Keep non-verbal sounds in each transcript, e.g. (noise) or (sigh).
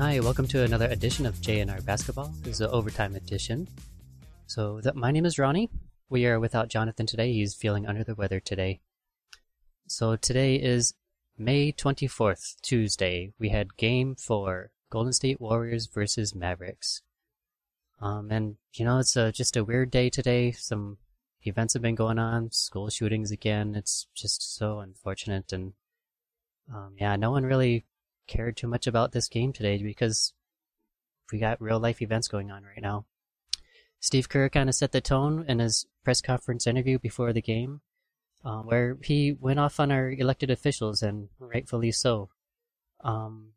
Hi, welcome to another edition of JNR Basketball. This is the overtime edition. So, my name is Ronnie. We are without Jonathan today. He's feeling under the weather today. So, today is May 24th, Tuesday. We had game four Golden State Warriors versus Mavericks. Um, and, you know, it's a, just a weird day today. Some events have been going on, school shootings again. It's just so unfortunate. And, um, yeah, no one really cared too much about this game today because we got real life events going on right now. Steve Kerr kind of set the tone in his press conference interview before the game, uh, where he went off on our elected officials, and rightfully so. Um,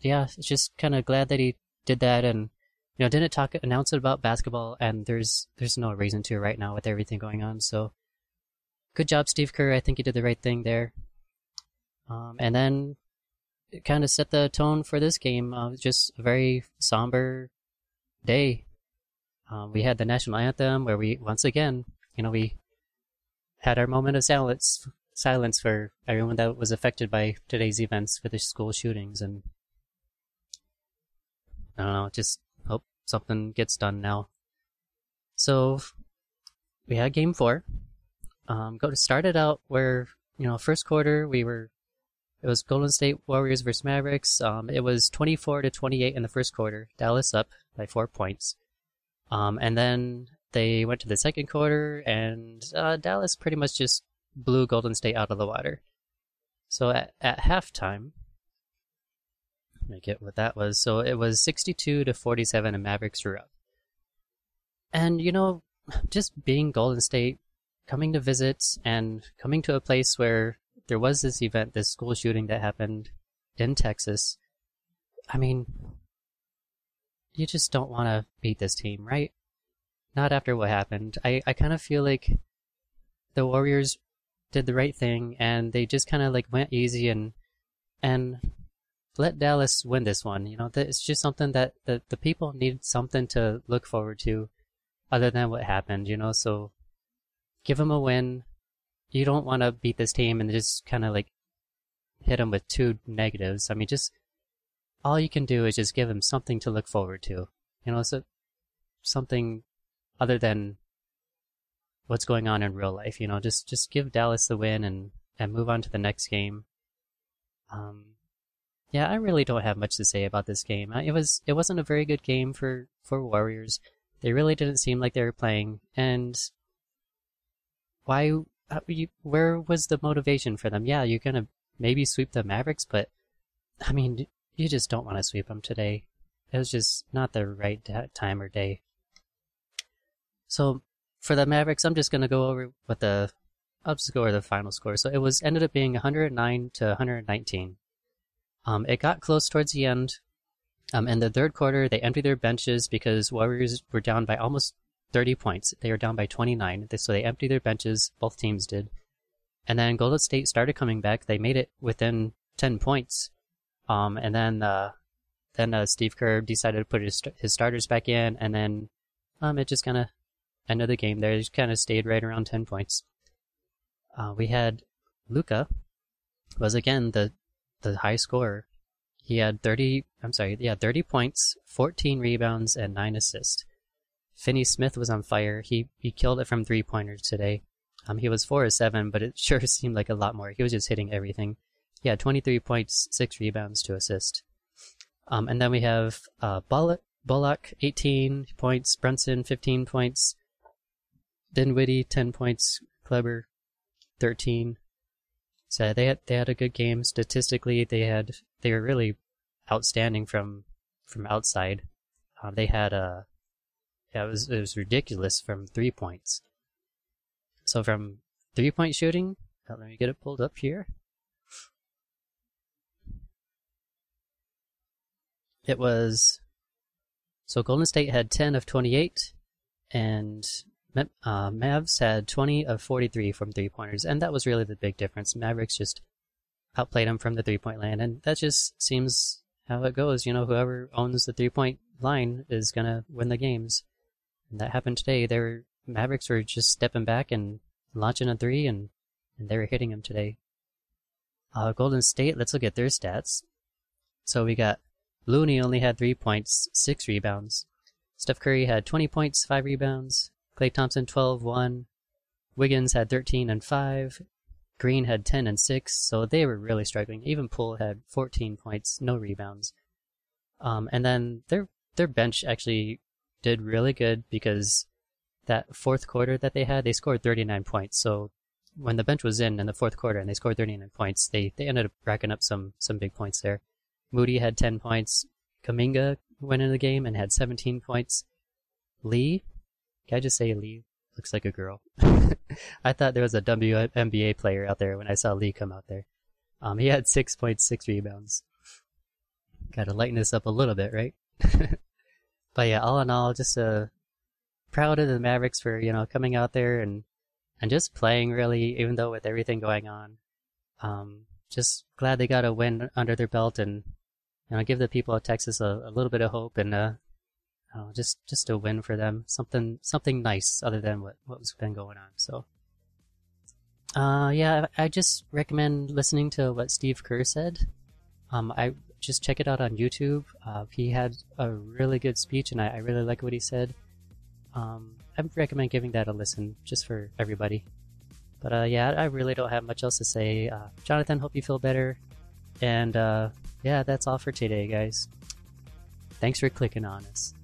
yeah, just kind of glad that he did that, and you know, didn't talk announce it about basketball, and there's there's no reason to right now with everything going on. So, good job, Steve Kerr. I think he did the right thing there. Um, and then kind of set the tone for this game. Uh, just a very somber day. Um, we had the national anthem where we once again, you know, we had our moment of silence silence for everyone that was affected by today's events with the school shootings and I don't know, just hope something gets done now. So we had game four. Um, go to start it out where you know first quarter we were it was Golden State Warriors versus Mavericks. Um, it was 24 to 28 in the first quarter. Dallas up by four points. Um, and then they went to the second quarter, and uh, Dallas pretty much just blew Golden State out of the water. So at, at halftime, let me get what that was. So it was 62 to 47, and Mavericks were up. And you know, just being Golden State, coming to visit and coming to a place where there was this event, this school shooting that happened in Texas. I mean, you just don't want to beat this team, right? Not after what happened. I, I kind of feel like the Warriors did the right thing and they just kind of like went easy and and let Dallas win this one. You know, it's just something that the, the people need something to look forward to other than what happened, you know, so give them a win you don't want to beat this team and just kind of like hit them with two negatives. I mean, just all you can do is just give them something to look forward to. You know, so something other than what's going on in real life. You know, just just give Dallas the win and and move on to the next game. Um, yeah, I really don't have much to say about this game. It was it wasn't a very good game for for Warriors. They really didn't seem like they were playing, and why uh, you, where was the motivation for them? Yeah, you're gonna maybe sweep the Mavericks, but I mean, you just don't want to sweep them today. It was just not the right time or day. So for the Mavericks, I'm just gonna go over what the over the final score. So it was ended up being 109 to 119. Um, it got close towards the end. Um, in the third quarter, they emptied their benches because Warriors were down by almost 30 points. They were down by 29, so they emptied their benches. Both teams did. And then Golden State started coming back. They made it within 10 points. Um, and then uh, then uh, Steve Kerr decided to put his, his starters back in, and then um, it just kind of ended the game there. Just kind of stayed right around 10 points. Uh, we had Luka was again the the high scorer. He had 30. I'm sorry, yeah, 30 points, 14 rebounds, and nine assists. Finney Smith was on fire. He he killed it from three pointers today. Um, he was four or seven, but it (laughs) sure seemed like a lot more. He was just hitting everything. He had 23 points, six rebounds to assist. Um, and then we have uh, Bullock, Bullock, 18 points, Brunson, 15 points, Dinwiddie, 10 points, Kleber, 13. So they had they had a good game. Statistically, they had they were really outstanding from from outside. Uh, they had a uh, it was it was ridiculous from three points. So from three point shooting, uh, let me get it pulled up here. It was so Golden State had 10 of 28, and uh, Mavs had 20 of 43 from three pointers, and that was really the big difference. Mavericks just outplayed them from the three point land, and that just seems how it goes. You know, whoever owns the three point line is gonna win the games. That happened today. Their Mavericks were just stepping back and launching a three, and, and they were hitting them today. Uh, Golden State, let's look at their stats. So we got Looney only had three points, six rebounds. Steph Curry had 20 points, five rebounds. Klay Thompson 12, 1. Wiggins had 13 and 5. Green had 10 and 6, so they were really struggling. Even Poole had 14 points, no rebounds. Um, and then their their bench actually did really good because that fourth quarter that they had, they scored 39 points. So when the bench was in in the fourth quarter and they scored 39 points, they, they ended up racking up some some big points there. Moody had 10 points. Kuminga went in the game and had 17 points. Lee, can I just say Lee looks like a girl? (laughs) I thought there was a WNBA player out there when I saw Lee come out there. Um, he had 6.6 rebounds. Got to lighten this up a little bit, right? (laughs) but yeah, all in all, just uh, proud of the Mavericks for you know coming out there and and just playing really, even though with everything going on. Um, just glad they got a win under their belt and you know give the people of Texas a, a little bit of hope and uh, know, just just a win for them. Something something nice other than what what's been going on. So. Uh, yeah, I just recommend listening to what Steve Kerr said. Um, I just check it out on YouTube. Uh, he had a really good speech, and I, I really like what he said. Um, I recommend giving that a listen just for everybody. But uh, yeah, I really don't have much else to say. Uh, Jonathan, hope you feel better. And uh, yeah, that's all for today, guys. Thanks for clicking on us.